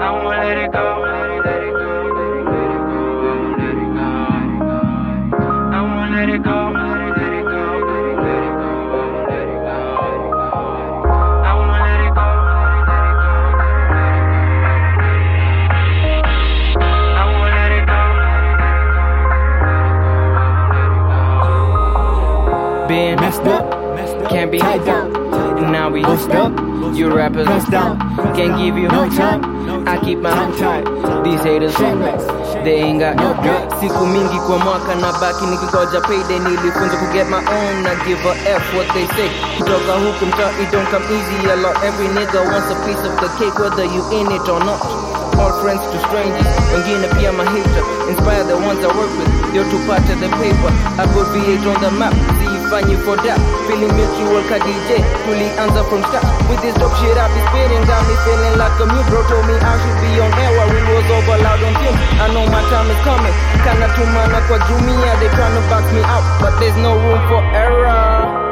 I won't let it go. Mary, it go, let it go, let it go, let it go. Mary, that it go, let it go, I won't let it go. Let it go, Mary, it go, let it go, let it go, let it go. I won't let it go. Let it go, let it go, I won't let it go. Been Messed up, can't be tied down, Now we Bust up, You rappers pressed down. can't give you No time, I keep my tongue tight. These haters Shameless. they ain't got No guts. Siku mingi kwa mwaka na baki nikigoja payday nilifunza ku get my own. Na give a F what they say. Kutoka huku mtaa it don't come easy. A lot every nigga wants a piece of the cake whether you in it or not. All friends to strangers. Wengine pia mahater inspire the ones I work with. They're too part of the paper. I put V8 on the map siifanyi for that feeling mutual ka DJ tulianza from scratch with this dope shit I be spitting got me feeling like a mute bro. Told me I should be on air while we was over loud on film I know my time is coming. Kana tumana kwa jumia they tryna box me out but there's no room for error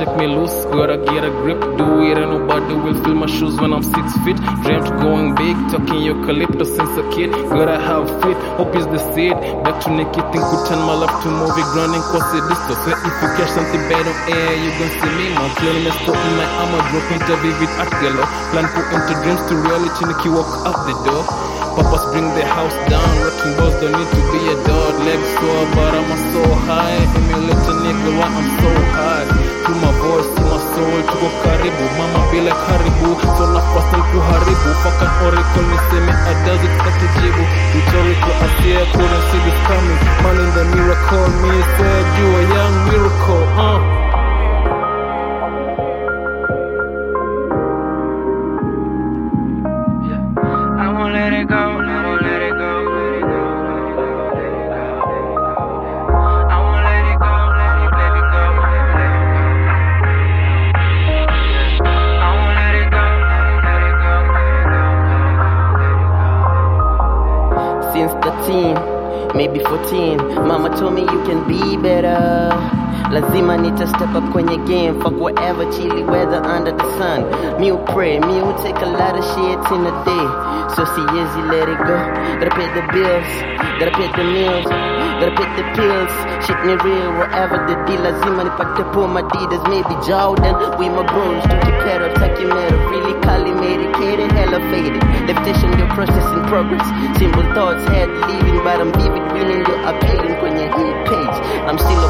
shake me loose Gotta get a grip, do it and nobody will fill my shoes when I'm six feet. Dreamt going big, talking eucalyptus since a kid. Gotta have faith, hope is the seed. Back to naked, think we turn my life to movie. Grinding cause it is so So if you catch something bad on air, you gon' see me My clearly messed up in my armor, drop into vivid art galore. Plan put into dreams to reality, Nicky walk out the door. Papas bring the house down, wrecking balls don't need to be a dog. Legs sore, but I'm so high. Emulate a nigga why I'm so high. Soul, tuko karibu. Mama an oracle, niseme a does it katujibu. Rhetorical, I see I couldn't coming. Man in the miracle, me a young miracle, uh. Maybe 14 mama told me you can be better. Lazima nita step up kwenye game. Fuck whatever chilly weather under the sun. Me will pray me will take a lot of shit in a day. So siezi let it go. Gotta pay the bills gotta pay the meals gotta pay the pills. Shit ni real whatever the deal. Lazima nipate po madidas maybe jordan. We my bros tukipera takimera really kali process in progress. Simple thoughts had leaving but i'm vivid feeling you're appealing. Kwenye hii page i'm still a